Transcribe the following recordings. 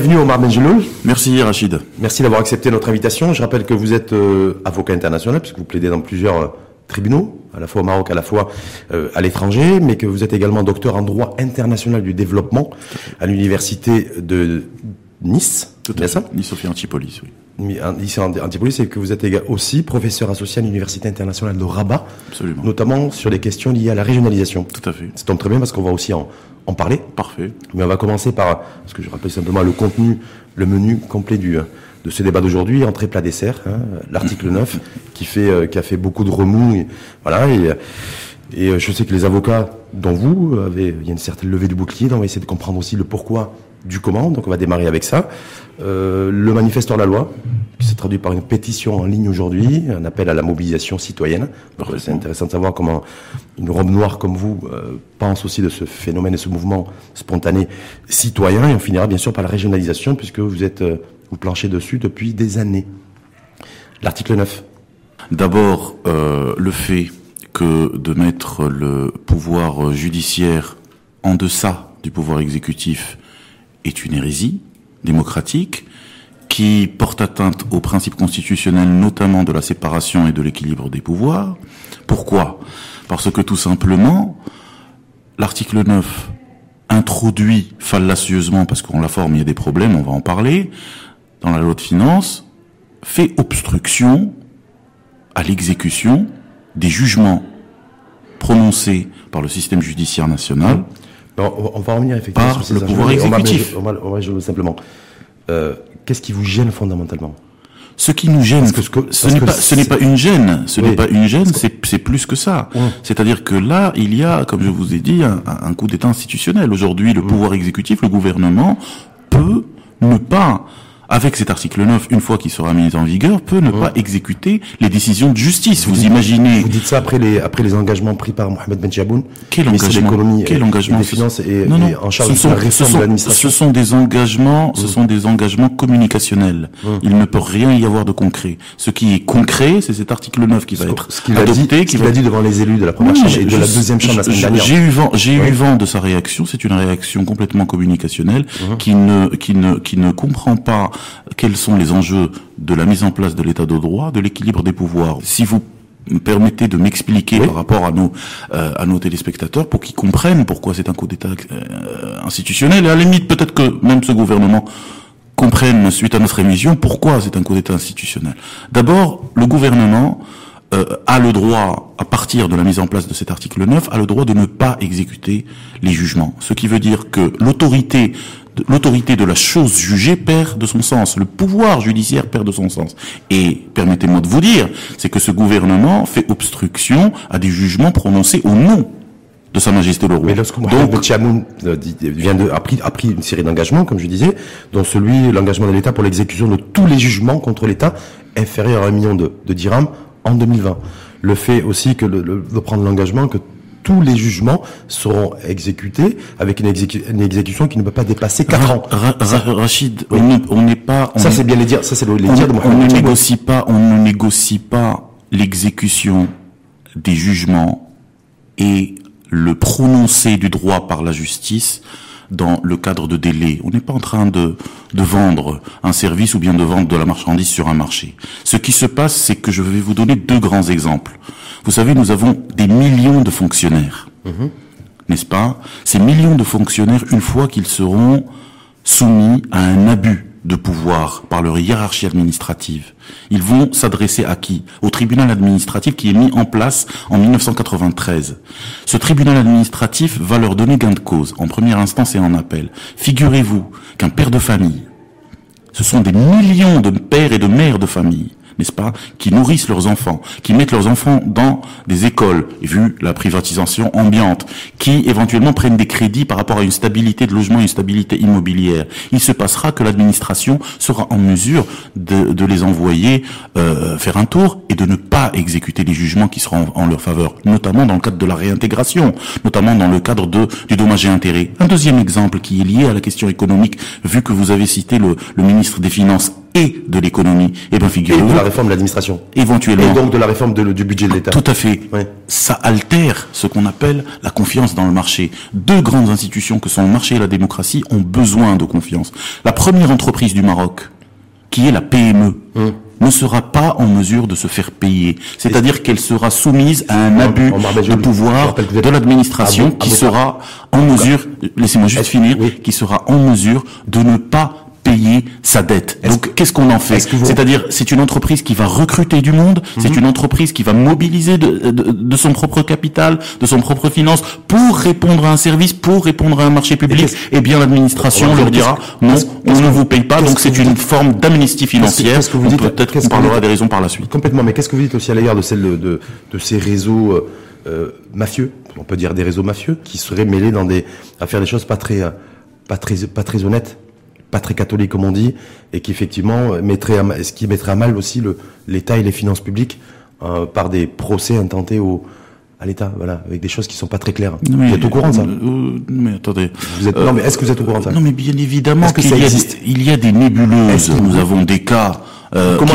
Bienvenue Omar Benjeloul. Merci Rachid. Merci d'avoir accepté notre invitation. Je rappelle que vous êtes euh, avocat international puisque vous plaidez dans plusieurs euh, tribunaux, à la fois au Maroc, à la fois euh, à l'étranger, mais que vous êtes également docteur en droit international du développement à l'université de Nice. Tout à ça Nice Sophie Antipolis, oui. Nice Antipolis, et que vous êtes aussi professeur associé à l'université internationale de Rabat. Absolument. Notamment sur les questions liées à la régionalisation. Tout à fait. Ça tombe très bien parce qu'on va aussi en, en parler. Parfait. Mais on va commencer par, parce que je rappelle simplement le contenu, le menu complet du, de ce débat d'aujourd'hui, entrée plat dessert, hein, l'article 9, qui fait, euh, qui a fait beaucoup de remous, et, voilà, et, et euh, je sais que les avocats, dont vous, avez, il y a une certaine levée du bouclier, donc on va essayer de comprendre aussi le pourquoi du comment, donc on va démarrer avec ça. Euh, le manifeste hors la loi, qui s'est traduit par une pétition en ligne aujourd'hui, un appel à la mobilisation citoyenne. C'est intéressant de savoir comment une robe noire comme vous euh, pense aussi de ce phénomène et ce mouvement spontané citoyen. Et on finira bien sûr par la régionalisation, puisque vous êtes euh, vous planchez dessus depuis des années. L'article 9. D'abord, euh, le fait que de mettre le pouvoir judiciaire en deçà du pouvoir exécutif est une hérésie démocratique qui porte atteinte aux principes constitutionnels, notamment de la séparation et de l'équilibre des pouvoirs. Pourquoi? Parce que tout simplement, l'article 9 introduit fallacieusement, parce qu'on la forme, il y a des problèmes, on va en parler, dans la loi de finances, fait obstruction à l'exécution des jugements prononcés par le système judiciaire national on va revenir effectivement par le pouvoir exécutif. On va, on va, simplement. Euh, Qu'est-ce qui vous gêne fondamentalement? Ce qui nous gêne, que, ce n'est pas, ce n'est pas une gêne, ce n'est pas une gêne, c'est plus que ça. C'est-à-dire que là, il y a, comme je vous ai dit, un, un coup d'État institutionnel. Aujourd'hui, le pouvoir exécutif, le gouvernement, peut ne pas avec cet article 9, une fois qu'il sera mis en vigueur, peut ne pas exécuter les décisions de justice. Vous, imaginez Vous dites ça après les après les engagements pris par Mohamed Ben Jaboun, quel engagement Quel engagement des finances et, non, non, en charge ce sont, de la de l'administration. Ce sont des engagements, ce sont des engagements communicationnels. Il ne peut rien y avoir de concret. Ce qui est concret, c'est cet article 9 qui va être ce qu'il adopté, a dit, qu'il a dit devant les élus de la première chambre et de la deuxième chambre la semaine dernière. J'ai eu vent, j'ai eu vent de sa réaction. C'est une réaction complètement communicationnelle qui ne qui ne qui ne comprend pas quels sont les enjeux de la mise en place de l'état de droit, de l'équilibre des pouvoirs. Si vous me permettez de m'expliquer par rapport à nos euh, à nos téléspectateurs pour qu'ils comprennent pourquoi c'est un coup d'état euh, institutionnel et à la limite peut-être que même ce gouvernement comprenne suite à notre émission pourquoi c'est un coup d'état institutionnel. D'abord, le gouvernement euh, a le droit, à partir de la mise en place de cet article 9, a le droit de ne pas exécuter les jugements. Ce qui veut dire que l'autorité l'autorité de la chose jugée perd de son sens, le pouvoir judiciaire perd de son sens. Et permettez-moi de vous dire, c'est que ce gouvernement fait obstruction à des jugements prononcés au nom de Sa Majesté le Roi. Mais lorsque Mohamed Chamoun euh, vient de, a, pris, a pris une série d'engagements, comme je disais, dont celui, l'engagement de l'État pour l'exécution de tous les jugements contre l'État inférieur à un million de, de dirhams en 2020. Le fait aussi que le, de prendre l'engagement que tous les jugements seront exécutés avec une, exécution qui ne peut pas dépasser 4 ans. Rachid, on n'est pas. ça c'est bien les dire. Ça c'est les dire de On ne négocie pas. On ne négocie pas l'exécution des jugements et le prononcé du droit par la justice dans le cadre de délai. On n'est pas en train de, de vendre un service ou bien de vendre de la marchandise sur un marché. Ce qui se passe, c'est que je vais vous donner deux grands exemples. Vous savez, nous avons des millions de fonctionnaires, n'est-ce pas? Ces millions de fonctionnaires, une fois qu'ils seront soumis à un abus de pouvoir par leur hiérarchie administrative, ils vont s'adresser à qui? Au tribunal administratif qui est mis en place en 1993. Ce tribunal administratif va leur donner gain de cause en première instance et en appel. Figurez-vous qu'un père de famille, ce sont des millions de pères et de mères de famille n'est-ce pas, qui nourrissent leurs enfants, qui mettent leurs enfants dans des écoles, vu la privatisation ambiante, qui éventuellement prennent des crédits par rapport à une stabilité de logement, une stabilité immobilière. Il se passera que l'administration sera en mesure de, les envoyer euh, faire un tour et de ne pas exécuter les jugements qui seront en, leur faveur, notamment dans le cadre de la réintégration, notamment dans le cadre de, du dommage et intérêt. Un deuxième exemple qui est lié à la question économique, vu que vous avez cité le ministre des Finances et de l'économie. Et bien figurez-vous. Et de la réforme de l'administration. Éventuellement. Et donc de la réforme du budget de l'État. Tout à fait. Ça altère ce qu'on appelle la confiance dans le marché. Deux grandes institutions que sont le marché et la démocratie ont besoin de confiance. La première entreprise du Maroc, qui est la PME, hum. ne sera pas en mesure de se faire payer. C'est-à-dire qu'elle sera soumise à un abus de pouvoir de l'administration qui sera en mesure, laissez-moi juste finir, qui sera en mesure de ne pas payer sa dette. Donc qu'est-ce qu'on en fait C'est-à-dire c'est une entreprise qui va recruter du monde, c'est mhm. une entreprise qui va mobiliser de, de, son propre capital, de son propre finance pour répondre à un service, pour répondre à un marché public. Et, eh bien l'administration leur dira non, on ne vous paye pas. Donc c'est une forme d'amnistie financière. Que vous dites Peut-être qu'on parlera des raisons par la suite. Complètement. Mais qu'est-ce que vous dites aussi à l'égard de celle de, de, ces réseaux euh, euh, mafieux, on peut dire des réseaux mafieux, qui seraient mêlés dans des à faire des choses pas très euh, pas très pas très honnêtes pas très catholique comme on dit, et qui effectivement mettrait à, ce qui mettrait à mal aussi l'État et les finances publiques euh, par des procès intentés au, à l'État, voilà, avec des choses qui sont pas très claires. vous êtes au courant de ça? Euh, Mais attendez. Vous êtes, non, mais est-ce que vous êtes au courant de ça? Non, mais bien évidemment qu'il y, a, il y a des nébuleuses. Nous avons des cas euh, comment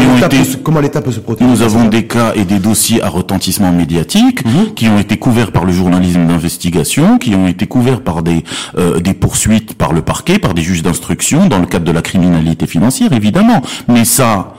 l'État peut, se protéger Nous avons des cas et des dossiers à retentissement médiatique mhm. qui ont été couverts par le journalisme d'investigation, qui ont été couverts par des euh, des poursuites par le parquet, par des juges d'instruction dans le cadre de la criminalité financière, évidemment. Mais ça,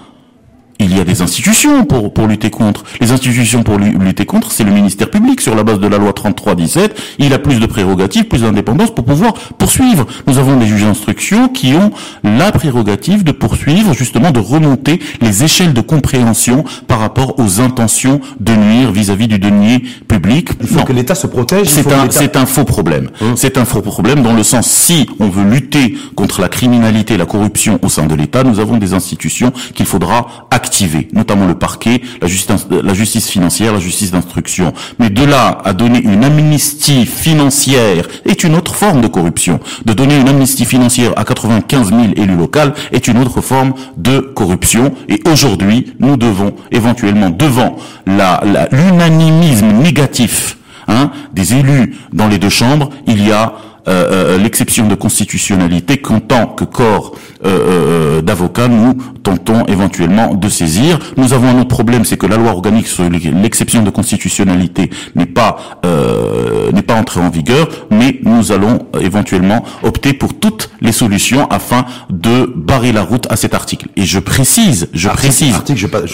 il y a des institutions pour, pour lutter contre. Les institutions pour lutter contre, c'est le ministère public sur la base de la loi 33-17. Il a plus de prérogatives, plus d'indépendance pour pouvoir poursuivre. Nous avons des juges d'instruction qui ont la prérogative de poursuivre, justement, de remonter les échelles de compréhension par rapport aux intentions de nuire vis-à-vis du denier public. Il faut que l'État se protège. C'est un, c'est un faux problème. Hum. C'est un faux problème dans le sens si on veut lutter contre la criminalité et la corruption au sein de l'État, nous avons des institutions qu'il faudra activer, notamment le parquet, la justice, la financière, la justice d'instruction. Mais de là à donner une amnistie financière est une autre forme de corruption. De donner une amnistie financière à 95 000 élus locaux est une autre forme de corruption. Et aujourd'hui, nous devons éventuellement, devant l'unanimisme négatif hein, des élus dans les deux chambres, il y a euh, euh, l'exception de constitutionnalité qu'en tant que corps euh, d'avocats, nous tentons éventuellement de saisir. Nous avons un autre problème, c'est que la loi organique sur l'exception de constitutionnalité n'est pas n'est pas entrée en vigueur, mais nous allons éventuellement opter pour toutes les solutions afin de barrer la route à cet article. Et je précise, je précise,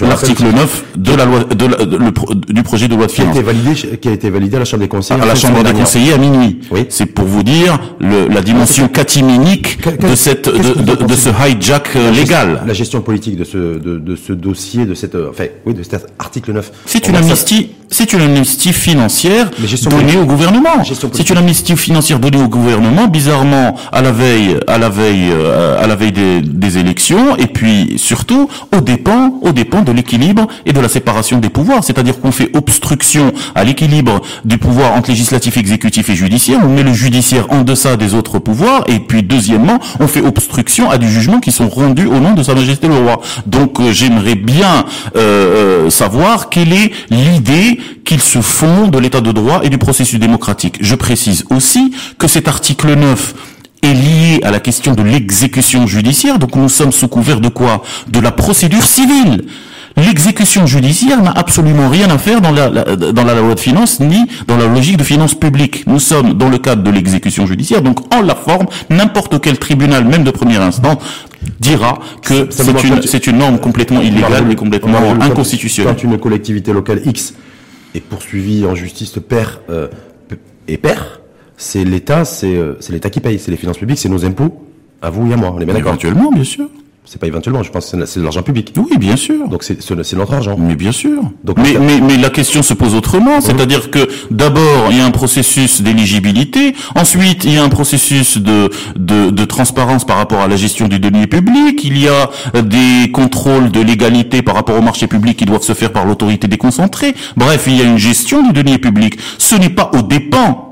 l'article 9 de la loi de, du projet de loi de finances qui a été validé, qui a été validé à la Chambre des conseillers. À la Chambre des conseillers à minuit. Oui. C'est pour vous dire le, la dimension catiminique de cette de, de, ce hijack euh, légal. La gestion politique de ce de, de ce dossier, de cette euh, enfin oui de cet article 9. C'est une amnistie, c'est une amnistie financière donnée au gouvernement. C'est une amnistie financière donnée au gouvernement, bizarrement à la veille à la veille euh, à la veille des, des élections et puis surtout au dépens au dépens de l'équilibre et de la séparation des pouvoirs. C'est-à-dire qu'on fait obstruction à l'équilibre du pouvoir entre législatif, exécutif et judiciaire. On met le judiciaire en deçà des autres pouvoirs. Et puis deuxièmement, on fait obstruction à des jugements qui sont rendus au nom de Sa Majesté le Roi. Donc euh, j'aimerais bien euh, euh, savoir quelle est l'idée qu'ils se font de l'état de droit et du processus démocratique. Je précise aussi que cet article 9 est lié à la question de l'exécution judiciaire. Donc nous sommes sous couvert de quoi? De la procédure civile. L'exécution judiciaire n'a absolument rien à faire dans la, dans la loi de finances ni dans la logique de finances publiques. Nous sommes dans le cadre de l'exécution judiciaire, donc en la forme, n'importe quel tribunal, même de première instance, dira que c'est une, c'est une norme complètement illégale et complètement inconstitutionnelle. Quand une collectivité locale X est poursuivie en justice père euh, et père, c'est l'État, c'est euh, c'est l'État qui paye, c'est les finances publiques, c'est nos impôts, à vous et à moi. On est bien d'accord. Éventuellement, bien sûr. C'est pas éventuellement, je pense que c'est de l'argent public. Oui, bien sûr. Donc c'est notre argent. Mais bien sûr. Donc, mais, mais, mais, la question se pose autrement, c'est-à-dire que d'abord il y a un processus d'éligibilité, ensuite il y a un processus de, de, de transparence par rapport à la gestion du denier public, il y a des contrôles de légalité par rapport au marché public qui doivent se faire par l'autorité déconcentrée. Bref, il y a une gestion du denier public. Ce n'est pas au dépens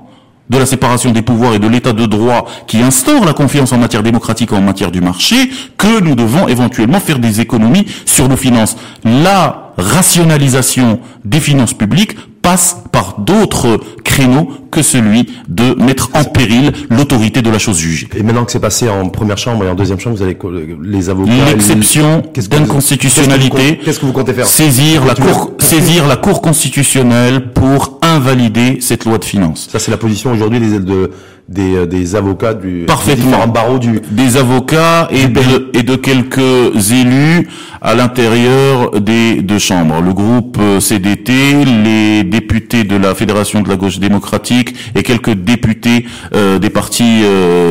de la séparation des pouvoirs et de l'état de droit qui instaure la confiance en matière démocratique et en matière du marché que nous devons éventuellement faire des économies sur nos finances. La rationalisation des finances publiques passe par d'autres créneaux que celui de mettre en péril l'autorité de la chose jugée. Et maintenant que c'est passé en première chambre et en deuxième chambre, vous allez les avocats. L'exception d'inconstitutionnalité. Qu'est-ce que vous comptez faire Saisir la cour, saisir la cour constitutionnelle pour invalider cette loi de finances. Ça, c'est la position aujourd'hui des, de, des, euh, des avocats du parfaitement barreaux du des avocats et de, et de quelques élus à l'intérieur des deux chambres. Le groupe euh, CDT, les députés de la Fédération de la gauche démocratique et quelques députés euh, des partis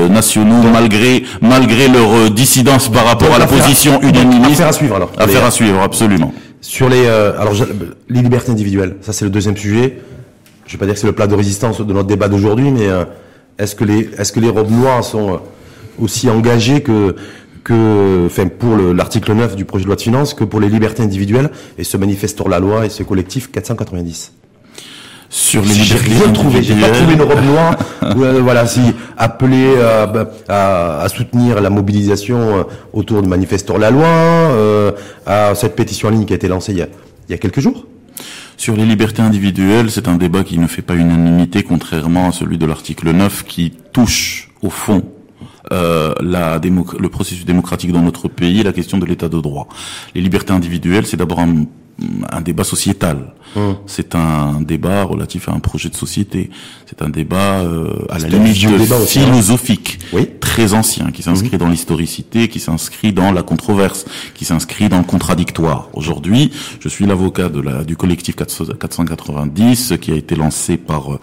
nationaux, malgré malgré leur dissidence par rapport à la position unanimiste. Affaire à suivre alors. Affaire à suivre, absolument. Sur les alors les libertés individuelles, ça c'est le deuxième sujet je vais pas dire que c'est le plat de résistance de notre débat d'aujourd'hui, mais euh, est-ce que les est-ce que les robes noires sont euh, aussi engagées que que enfin pour l'article 9 du projet de loi de finances que pour les libertés individuelles et ce manifesteur la loi et ce collectif 490 sur les libertés j'ai rien trouvé, j'ai pas trouvé une robe noire. Euh, voilà, si appelé à, à, soutenir la mobilisation autour du manifesteur la loi, euh, à cette pétition en ligne qui a été lancée il y a, il y a quelques jours. Sur les libertés individuelles, c'est un débat qui ne fait pas unanimité, contrairement à celui de l'article 9 qui touche au fond euh, le processus démocratique dans notre pays, la question de l'état de droit. Les libertés individuelles, c'est d'abord un un débat sociétal. Hum. C'est un débat relatif à un projet de société. C'est un débat euh, à la limite hein. philosophique, très ancien, qui s'inscrit hum. dans l'historicité, qui s'inscrit dans la controverse, qui s'inscrit dans le contradictoire. Aujourd'hui, je suis l'avocat de la du collectif 490 qui a été lancé par euh,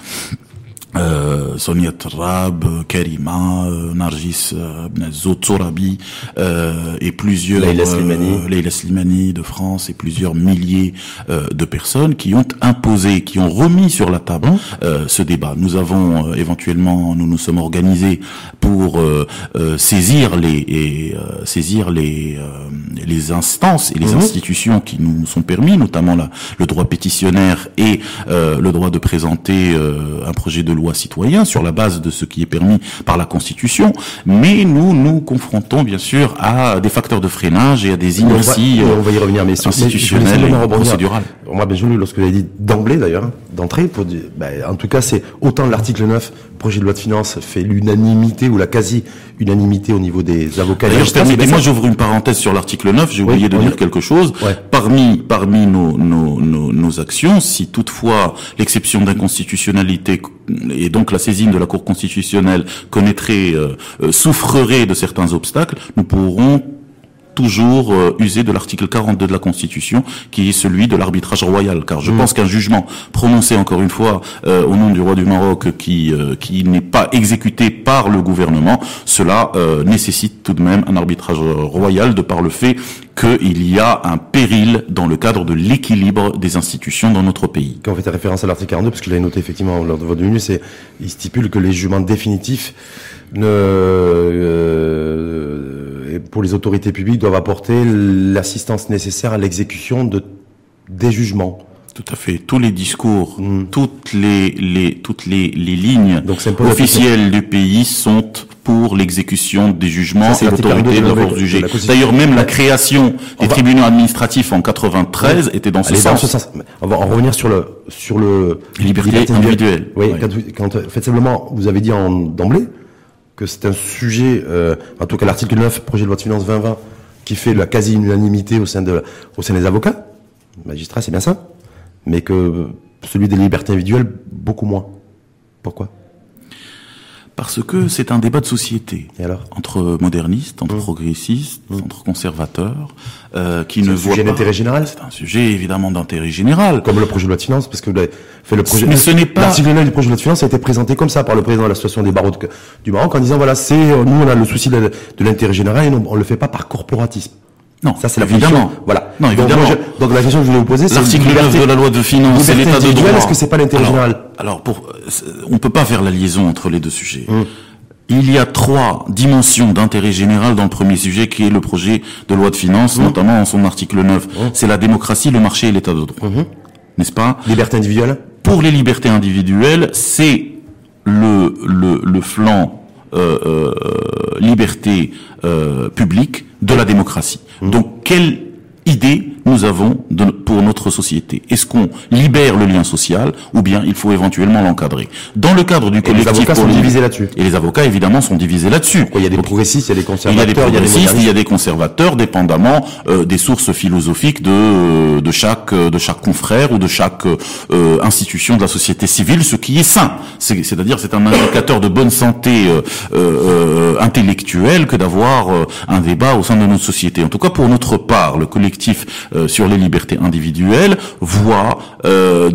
euh, Sonia Trab, Karima, euh, Nargis euh, Zotorabi euh, et plusieurs Leila Slimani. Leila Slimani de France et plusieurs milliers de personnes qui ont imposé, qui ont remis sur la table ce débat. Nous avons éventuellement, nous nous sommes organisés pour saisir les et, saisir les les instances et les mmh. institutions qui nous sont permis, notamment la, le droit pétitionnaire et le droit de présenter un projet de loi citoyen sur la base de ce qui est permis par la Constitution, mais nous nous confrontons bien sûr à des facteurs de freinage et à des inerties on va, y revenir, mais institutionnelles et procédurales. Moi, Benjamin, lorsque vous avez dit d'emblée d'ailleurs, d'entrée, pour dire, ben, en tout cas, c'est autant l'article 9, projet de loi de finances, fait l'unanimité ou la quasi-unanimité au niveau des avocats. D'ailleurs, permettez-moi, j'ouvre une parenthèse sur l'article 9, j'ai oublié de dire quelque chose. Parmi, parmi nos, nos, nos, nos actions, si toutefois l'exception d'inconstitutionnalité et donc la saisine de la Cour constitutionnelle connaîtrait, euh, euh, souffrerait de certains obstacles, nous pourrons toujours euh, user de l'article 42 de la Constitution, qui est celui de l'arbitrage royal. Car je mm. pense qu'un jugement prononcé encore une fois au nom du roi du Maroc, qui qui n'est pas exécuté par le gouvernement, cela nécessite tout de même un arbitrage royal de par le fait qu'il y a un péril dans le cadre de l'équilibre des institutions dans notre pays. Quand vous faites référence à l'article 42, parce que je l'ai noté effectivement lors de votre venue, c'est il stipule que les jugements définitifs ne, euh, pour les autorités publiques doivent apporter l'assistance nécessaire à l'exécution de des jugements. Tout à fait. Tous les discours, hmm. toutes les, les toutes les, les lignes officielles du pays sont pour l'exécution des jugements et l'autorité de leur juger. D'ailleurs, même la création des tribunaux administratifs en 93 était dans ce, sens. On va en revenir sur le sur le liberté, individuelle. Oui, Quand, quand, fait simplement, vous avez dit en d'emblée que c'est un sujet, euh, en tout cas l'article 9, projet de loi de finances 2020, qui fait la quasi-unanimité au sein au sein des avocats, magistrats, c'est bien ça mais que celui des libertés individuelles, beaucoup moins. Pourquoi? Parce que c'est un débat de société Et alors? entre modernistes, entre mmh. progressistes, mmh. entre conservateurs, euh, qui ne voient pas. C'est un sujet d'intérêt général? C'est un sujet évidemment d'intérêt général. Comme le projet de loi de finances, parce que vous avez fait le projet. Mais ce n'est pas. L'article 9 du projet de loi de finances a été présenté comme ça par le président de l'association des barreaux du Maroc en disant voilà c'est euh, nous on a le souci de, l'intérêt général et on, on le fait pas par corporatisme. Non, ça c'est évidemment. Voilà. Non, évidemment. Donc, la question que je voulais vous poser, c'est l'article 9 de la loi de finances, c'est l'état de droit. Est-ce que c'est pas l'intérêt général Alors, pour, euh, on peut pas faire la liaison entre les deux sujets. Hum. Il y a trois dimensions d'intérêt général dans le premier sujet qui est le projet de loi de finances, hum. notamment en son article 9. Hum. C'est la démocratie, le marché et l'état de droit. N'est-ce pas? Liberté individuelle? Pour les libertés individuelles, c'est le, le, le flanc euh, euh, liberté euh, publique de la démocratie. Mmh. Donc quelle idée nous avons pour notre société Est-ce qu'on libère le lien social ou bien il faut éventuellement l'encadrer? Dans le cadre du collectif... les avocats sont divisés là-dessus. Et les avocats, évidemment, sont divisés là-dessus. Il y a des progressistes, il y a des conservateurs. Il y a des progressistes, il y a des, conservateurs, dépendamment euh, des sources philosophiques de, euh, de, chaque, euh, de chaque confrère ou de chaque institution de la société civile, ce qui est sain. C'est-à-dire c'est un indicateur de bonne santé intellectuelle que d'avoir un débat au sein de notre société. En tout cas, pour notre part, le collectif sur les libertés individuelles voit euh,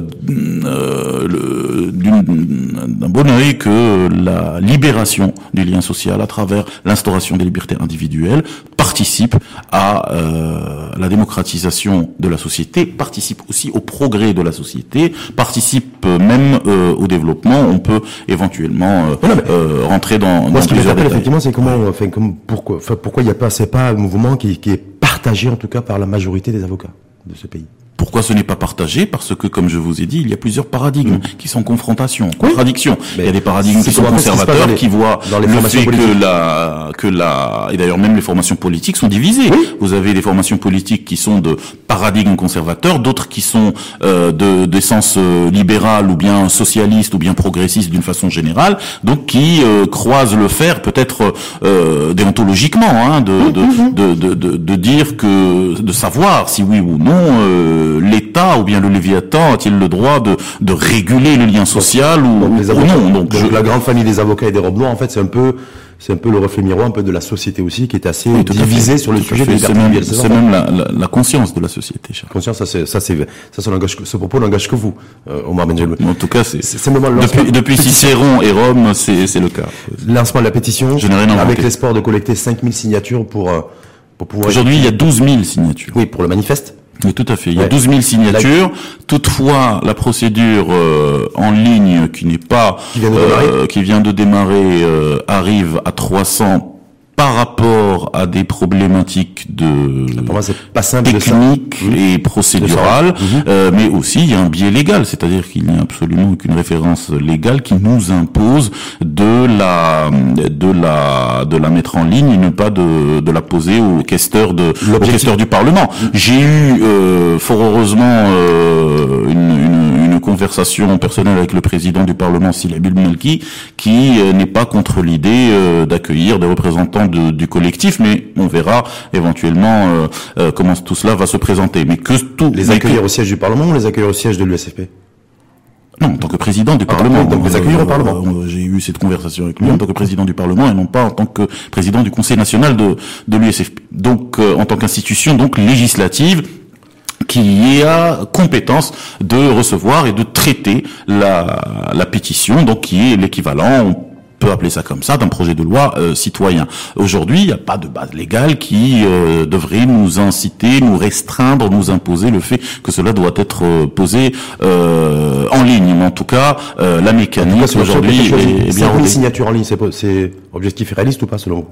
d'un bon oeil que la libération du lien social à travers l'instauration des libertés individuelles participe à euh, la démocratisation de la société, participe aussi au progrès de la société, participe même euh, au développement. On peut éventuellement euh, rentrer dans, moi, ce qui m'interpelle effectivement, c'est comment, enfin, comme, pourquoi, enfin, pourquoi il n'y a pas, c'est pas un mouvement qui, qui est partagé en tout cas par la majorité des avocats de ce pays. Pourquoi ce n'est pas partagé Parce que, comme je vous ai dit, il y a plusieurs paradigmes mm. qui sont en confrontation, contradiction. il y a des paradigmes qui sont conservateurs, qui voient dans les le fait que la, que la, et d'ailleurs même les formations politiques sont divisées. Vous avez des formations politiques qui sont de paradigmes conservateurs, d'autres qui sont euh, de d'essence euh, libérale ou bien socialiste ou bien progressiste d'une façon générale, donc qui euh, croisent le fer peut-être euh, déontologiquement, hein, de, mm-hmm. de, de, de, de, dire que de savoir si oui ou non euh, l'État ou bien le Léviathan a-t-il le droit de, de réguler le lien social ou, non Donc, la grande famille des avocats et des robes noires, en fait, c'est un peu c'est un peu le reflet miroir un peu de la société aussi qui est assez divisée sur le sujet des C'est même, c'est même la, la, conscience de la société. Conscience, ça c'est ça c'est ça, ça ce propos n'engage que vous, euh, Omar Benjelou. En tout cas, c'est c'est depuis, depuis Cicéron et Rome, c'est c'est le cas. Lancement de la pétition, avec l'espoir de collecter 5000 signatures pour euh, pour pouvoir. Aujourd'hui, il y a 12 000 signatures. Oui, pour le manifeste. Oui, tout à fait. Il y a 12 000 signatures. Toutefois, la procédure euh, en ligne qui n'est pas qui vient de démarrer, qui vient de démarrer euh, arrive à 300 par rapport à des problématiques de pas techniques et procédurales, mhm. euh, mais aussi il y a un biais légal, c'est-à-dire qu'il n'y a absolument aucune référence légale qui nous impose de la de la de la mettre en ligne et ne pas de, de la poser au questeur de au du Parlement. J'ai eu euh, fort heureusement euh, une, une, conversation personnelle avec le président du Parlement, Silabil Melki, qui n'est pas contre l'idée d'accueillir des représentants du collectif, mais on verra éventuellement euh, euh, comment tout cela va se présenter. Mais que tout les accueillir au siège du Parlement ou les accueillir au siège de l'USFP non, en tant que président du Parlement. Donc les accueillir au Parlement. Euh, j'ai eu cette conversation avec lui en tant que président du Parlement et non pas en tant que président du Conseil national de, de l'USFP. Donc en tant qu'institution donc législative qui a compétence de recevoir et de traiter la, la pétition, donc qui est l'équivalent peut appeler ça comme ça, d'un projet de loi euh, citoyen. Aujourd'hui, il n'y a pas de base légale qui euh, devrait nous inciter, nous restreindre, nous imposer le fait que cela doit être euh, posé en ligne. Mais en tout cas, la mécanique aujourd'hui est, bien. Une signature en ligne, c'est objectif et réaliste ou pas selon vous?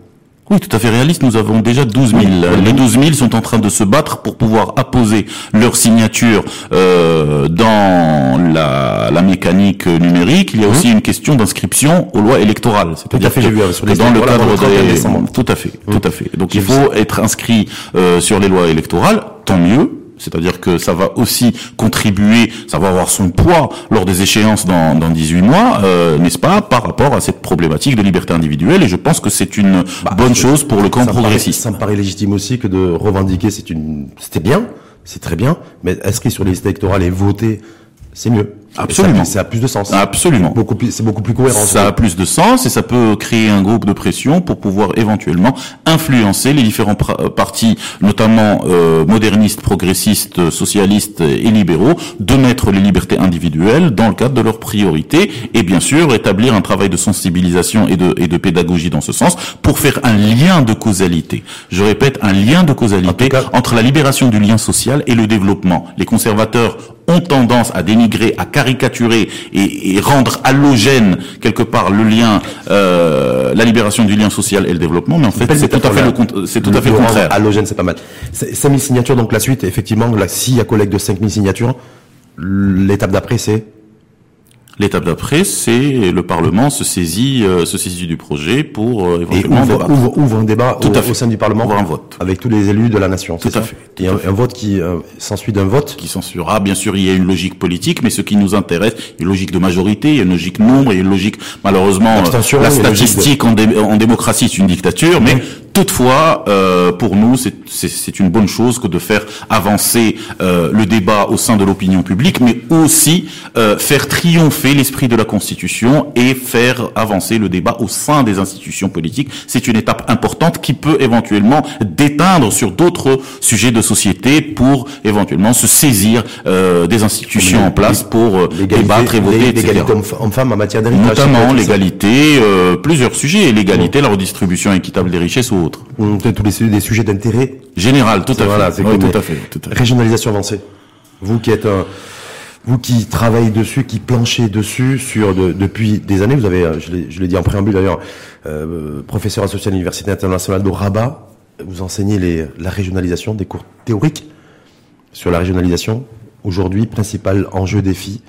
Oui, tout à fait réaliste. Nous avons déjà 12 000. Les 12 000 sont en train de se battre pour pouvoir apposer leur signature euh, dans la, la, mécanique numérique. Il y a aussi une question d'inscription aux lois électorales. C'est-à-dire que, vu, que dans le cadre des... Tout à fait, tout à fait. Donc il faut être inscrit euh, sur les lois électorales, tant mieux. C'est-à-dire que ça va aussi contribuer, ça va avoir son poids lors des échéances dans, dans 18 mois, euh, n'est-ce pas, par rapport à cette problématique de liberté individuelle. Et je pense que c'est une bah, bonne chose pour le camp progressiste. ça me paraît légitime aussi que de revendiquer, c'est une, c'était bien, c'est très bien, mais inscrit sur les listes électorales et voter, c'est mieux? Absolument. Ça, a plus de sens. Absolument. Beaucoup plus, c'est beaucoup plus cohérent. Ça a plus de sens et ça peut créer un groupe de pression pour pouvoir éventuellement influencer les différents euh, partis, notamment euh, modernistes, progressistes, socialistes et libéraux, de mettre les libertés individuelles dans le cadre de leurs priorités et bien sûr établir un travail de sensibilisation et de, et de pédagogie dans ce sens pour faire un lien de causalité. Je répète, un lien de causalité entre la libération du lien social et le développement. Les conservateurs ont tendance à dénigrer, à caricaturer et, rendre halogène quelque part le lien, euh, la libération du lien social et le développement. Mais en fait, c'est tout à fait le, c'est tout à fait le contraire. Halogène, c'est pas mal. 5000 signatures, donc la suite, effectivement, là, s'il y a collègue de 5000 signatures, l'étape d'après, c'est L'étape d'après, c'est le Parlement se saisit, euh, se saisit du projet pour euh, Et éventuellement ouvre, débattre. ouvre- ouvre un débat Tout au, à fait. au sein du Parlement Ouvre un vote. avec tous les élus de la nation. Tout à fait, tout Et à un, fait. un vote qui euh, s'ensuit d'un vote. qui censurera. Bien sûr, il y a une logique politique, mais ce qui nous intéresse, il y a une logique de majorité, il y a une logique nombre, il y a une logique, malheureusement, la statistique en, dé- en démocratie, c'est une dictature, mais toutefois, euh, pour nous, c'est- une bonne chose que de faire avancer euh, le débat au sein de l'opinion publique, mais aussi euh, faire triompher l'esprit de la Constitution et faire avancer le débat au sein des institutions politiques. C'est une étape importante qui peut éventuellement déteindre sur d'autres sujets de société pour éventuellement se saisir euh, des institutions en place pour euh, débattre et voter, etc. Homme-femme en matière d'héritage. Notamment l'égalité, euh, plusieurs sujets, l'égalité, la redistribution équitable des richesses ou autres. Tous les des sujets d'intérêt. Général, tout à Voilà, fait. c'est Oui, comme tout les- à fait, tout à fait. Régionalisation avancée. Vous qui êtes un, vous qui travaillez dessus, qui planchez dessus sur de- depuis des années, vous avez, euh, je l'ai- je l'ai dit en préambule d'ailleurs, euh, professeur associé à l'université internationale de Rabat, vous enseignez les, la régionalisation, des cours théoriques sur la régionalisation. Aujourd'hui, principal enjeu défi.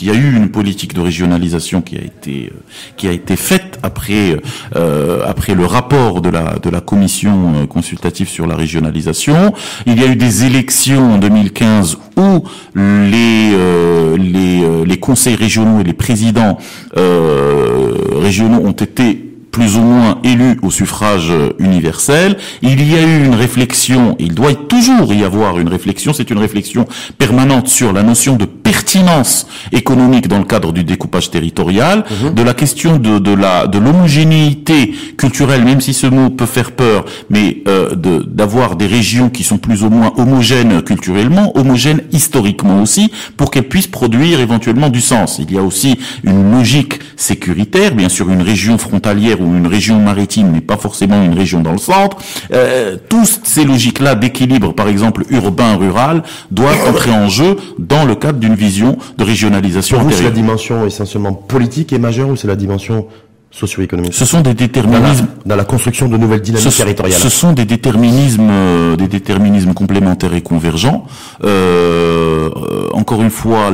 Il y a eu une politique de régionalisation qui a été euh, qui a été faite après euh, après le rapport de la de la commission euh, consultative sur la régionalisation. Il y a eu des élections en 2015 où les euh, les euh, les conseils régionaux et les présidents euh, régionaux ont été plus ou moins élus au suffrage universel. Il y a eu une réflexion, il doit toujours y avoir une réflexion, c'est une réflexion permanente sur la notion de pertinence économique dans le cadre du découpage territorial, de la question de, de la de l'homogénéité culturelle, même si ce mot peut faire peur, mais euh, de- d'avoir des régions qui sont plus ou moins homogènes culturellement, homogènes historiquement aussi, pour qu'elles puissent produire éventuellement du sens. Il y a aussi une logique sécuritaire, bien sûr une région frontalière ou une région maritime n'est pas forcément une région dans le centre. Euh, toutes ces logiques-là d'équilibre, par exemple urbain-rural, doivent entrer en jeu dans le cadre d'une vision de régionalisation Pour vous, c'est la dimension essentiellement politique et majeure ou c'est la dimension socio-économique Ce sont des dans la, déterminismes dans la construction de nouvelles dynamiques ce, territoriales. ce sont des déterminismes, euh, des déterminismes complémentaires et convergents. Euh, encore une fois,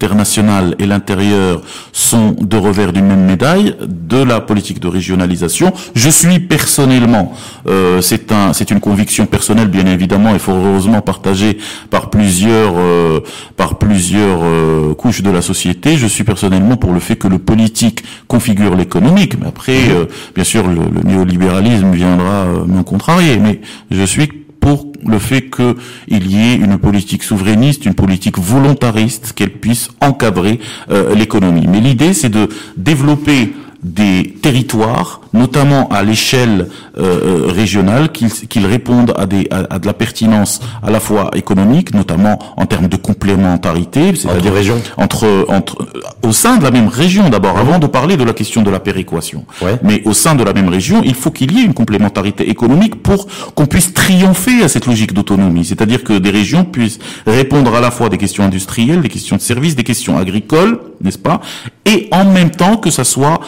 l'international et l'intérieur sont deux revers d'une même médaille de la politique de régionalisation. Je suis personnellement, euh, c'est un, c'est une conviction personnelle bien évidemment et fort heureusement partagée par plusieurs, euh, par plusieurs euh, couches de la société. Je suis personnellement pour le fait que le politique configure l'économique. Mais après, euh, bien sûr, le, le néolibéralisme viendra euh, m'en contrarier. Mais je suis pour le fait qu'il y ait une politique souverainiste, une politique volontariste, qu'elle puisse encadrer euh, l'économie. Mais l'idée, c'est de développer des territoires, notamment à l'échelle euh, euh, régionale, qu'ils qu'ils répondent à, des, à, à de la pertinence à la fois économique, notamment en termes de complémentarité, c'est-à-dire entre, entre euh, au sein de la même région d'abord, avant de parler de la question de la péréquation. Ouais. Mais au sein de la même région, il faut qu'il y ait une complémentarité économique pour qu'on puisse triompher à cette logique d'autonomie. C'est-à-dire que des régions puissent répondre à la fois des questions industrielles, des questions de services, des questions agricoles, n'est-ce pas Et en même temps que ça soit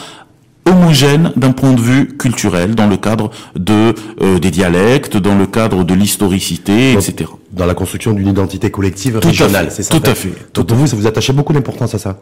homogène d'un point de vue culturel, dans le cadre de euh, des dialectes, dans le cadre de l'historicité, etc. Dans la construction d'une identité collective Tout régionale, c'est ça. tout à fait, Donc vous, ça vous attachez beaucoup d'importance à ça.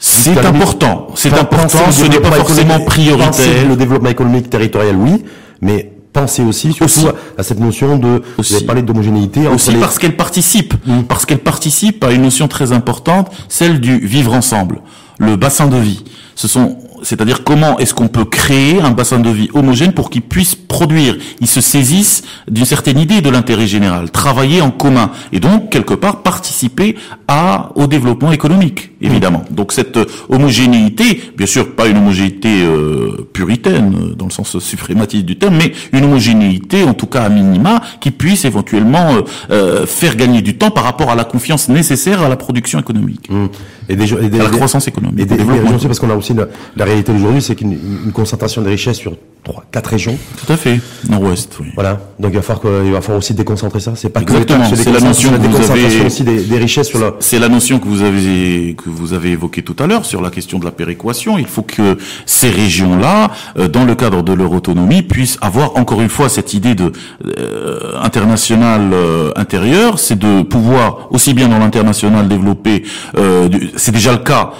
C'est important, c'est important, ce n'est pas forcément prioritaire. le développement économique territorial, oui, mais pensez aussi, surtout Aussi. à cette notion de, Aussi. vous avez parlé d'homogénéité aussi les- parce qu'elle participe, parce qu'elle participe à une notion très importante, celle du vivre ensemble, le bassin de vie. Ce sont, c'est-à-dire comment est-ce qu'on peut créer un bassin de vie homogène pour qu'il puisse produire, ils se saisissent d'une certaine idée de l'intérêt général, travailler en commun et donc quelque part participer à au développement économique, évidemment. Donc cette euh, homogénéité, bien sûr pas une homogénéité euh, puritaine dans le sens suprématiste du terme, mais une homogénéité en tout cas à minima qui puisse éventuellement euh, euh, faire gagner du temps par rapport à la confiance nécessaire à la production économique, Hum. et des, et des- à la croissance économique, Et des, des régions aussi, parce qu'on a aussi la, la réalité d'aujourd'hui, c'est qu'une une concentration des richesses sur trois, quatre régions. Tout à fait, nord-ouest, oui. Voilà. Donc il va falloir qu'il va falloir aussi déconcentrer ça. C'est pas Exactement. C'est la notion que vous avez aussi des, des, richesses sur la. C'est la notion que vous avez que vous avez évoquée tout à l'heure sur la question de la péréquation. Il faut que ces régions-là, euh, dans le cadre de leur autonomie, puissent avoir encore une fois cette idée de euh, international euh, intérieur, c'est de pouvoir aussi bien dans l'international développer. Euh, c'est déjà le cas.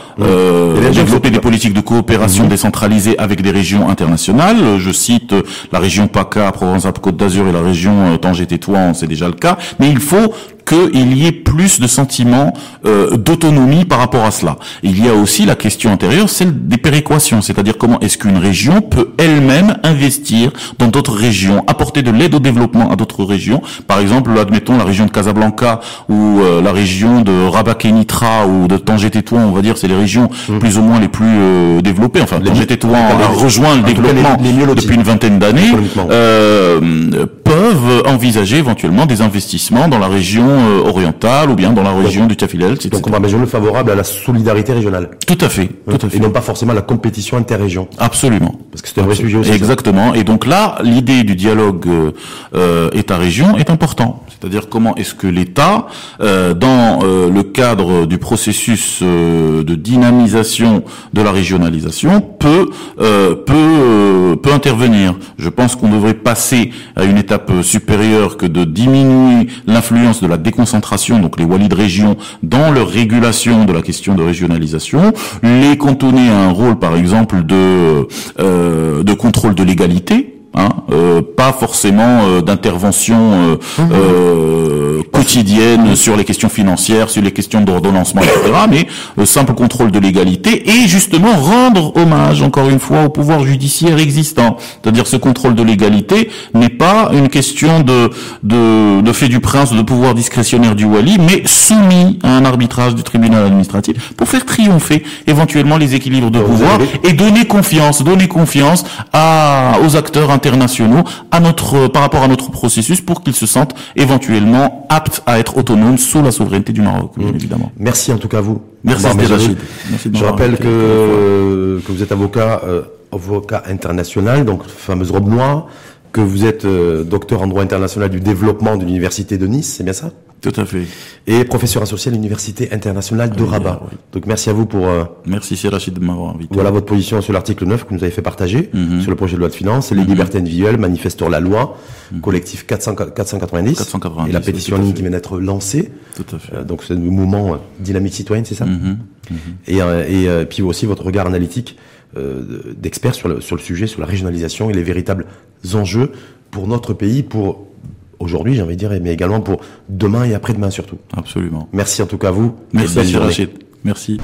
développer des politiques de coopération mmh. décentralisées avec des régions internationales je cite la région PACA, Provence-Alpes-Côte d'Azur et la région Tanger-Tétouan, c'est déjà le cas. Mais il faut qu'il y ait plus de sentiments euh, d'autonomie par rapport à cela. Il y a aussi la question intérieure, celle des péréquations, c'est-à-dire comment est-ce qu'une région peut elle-même investir dans d'autres régions, apporter de l'aide au développement à d'autres régions. Par exemple, admettons la région de Casablanca ou euh, la région de Rabat-Kenitra ou de Tanger-Tétouan, on va dire, c'est les régions mmh. plus ou moins les plus euh, développées. Enfin, Tanger-Tétouan a rejoint le développement depuis une vingtaine d'années, peuvent envisager éventuellement des investissements dans la région euh, orientale ou bien dans la région du Tafilel. etc. Donc on va le favorable à la solidarité régionale. Tout à fait, tout à fait. Et non pas forcément à la compétition interrégion. Absolument. Parce que c'est un vrai sujet aussi. Exactement. Et donc là, l'idée du dialogue euh, euh État-région est important. C'est-à-dire comment est-ce que l'État, euh, dans euh, le cadre du processus de dynamisation de la régionalisation, peut peut peut intervenir. Je pense qu'on devrait passer à une étape supérieure que de diminuer l'influence de la déconcentration, donc les Wallis de région, dans leur régulation de la question de régionalisation, les cantonner à un rôle, par exemple, de, euh, de contrôle de légalité, Hein, euh, pas forcément euh, d'intervention euh, mmh. Quotidienne sur les questions financières, sur les questions d'ordonnancement, etc., mais simple contrôle de légalité et justement rendre hommage, encore une fois, au pouvoir judiciaire existant. C'est-à-dire ce contrôle de légalité n'est pas une question de, de, de fait du prince, de pouvoir discrétionnaire du wali, mais soumis à un arbitrage du tribunal administratif pour faire triompher éventuellement les équilibres de pouvoir et donner confiance, donner confiance à, aux acteurs internationaux à notre, par rapport à notre processus pour qu'ils se sentent éventuellement aptes à être autonomes sous la souveraineté du Maroc, bien mmh. évidemment. Merci en tout cas à vous. Merci, Merci Je rappelle que, que vous êtes avocat, euh, avocat international, donc fameuse robe noire, que vous êtes euh, docteur en droit international du développement de l'université de Nice, c'est bien ça? Tout à fait. Et professeur associé à l'Université internationale de Rabat. Donc merci à vous pour... Euh, merci c'est Rachid de m'avoir invité. Voilà votre position sur l'article 9 que vous nous avez fait partager, mhm. sur le projet de loi de finances, les mhm. libertés individuelles, manifesteur la loi, mhm. collectif 400, 490, 490, et la pétition en ligne qui vient d'être lancée. Tout à fait. Euh, donc c'est le mouvement euh, dynamique citoyenne, c'est ça Et, et puis aussi votre regard analytique d'experts sur le, sur le sujet, sur la régionalisation et les véritables enjeux pour notre pays, pour aujourd'hui, j'ai envie de dire, mais également pour demain et après-demain surtout. Absolument. Merci en tout cas à vous. Merci, Rachid. Merci.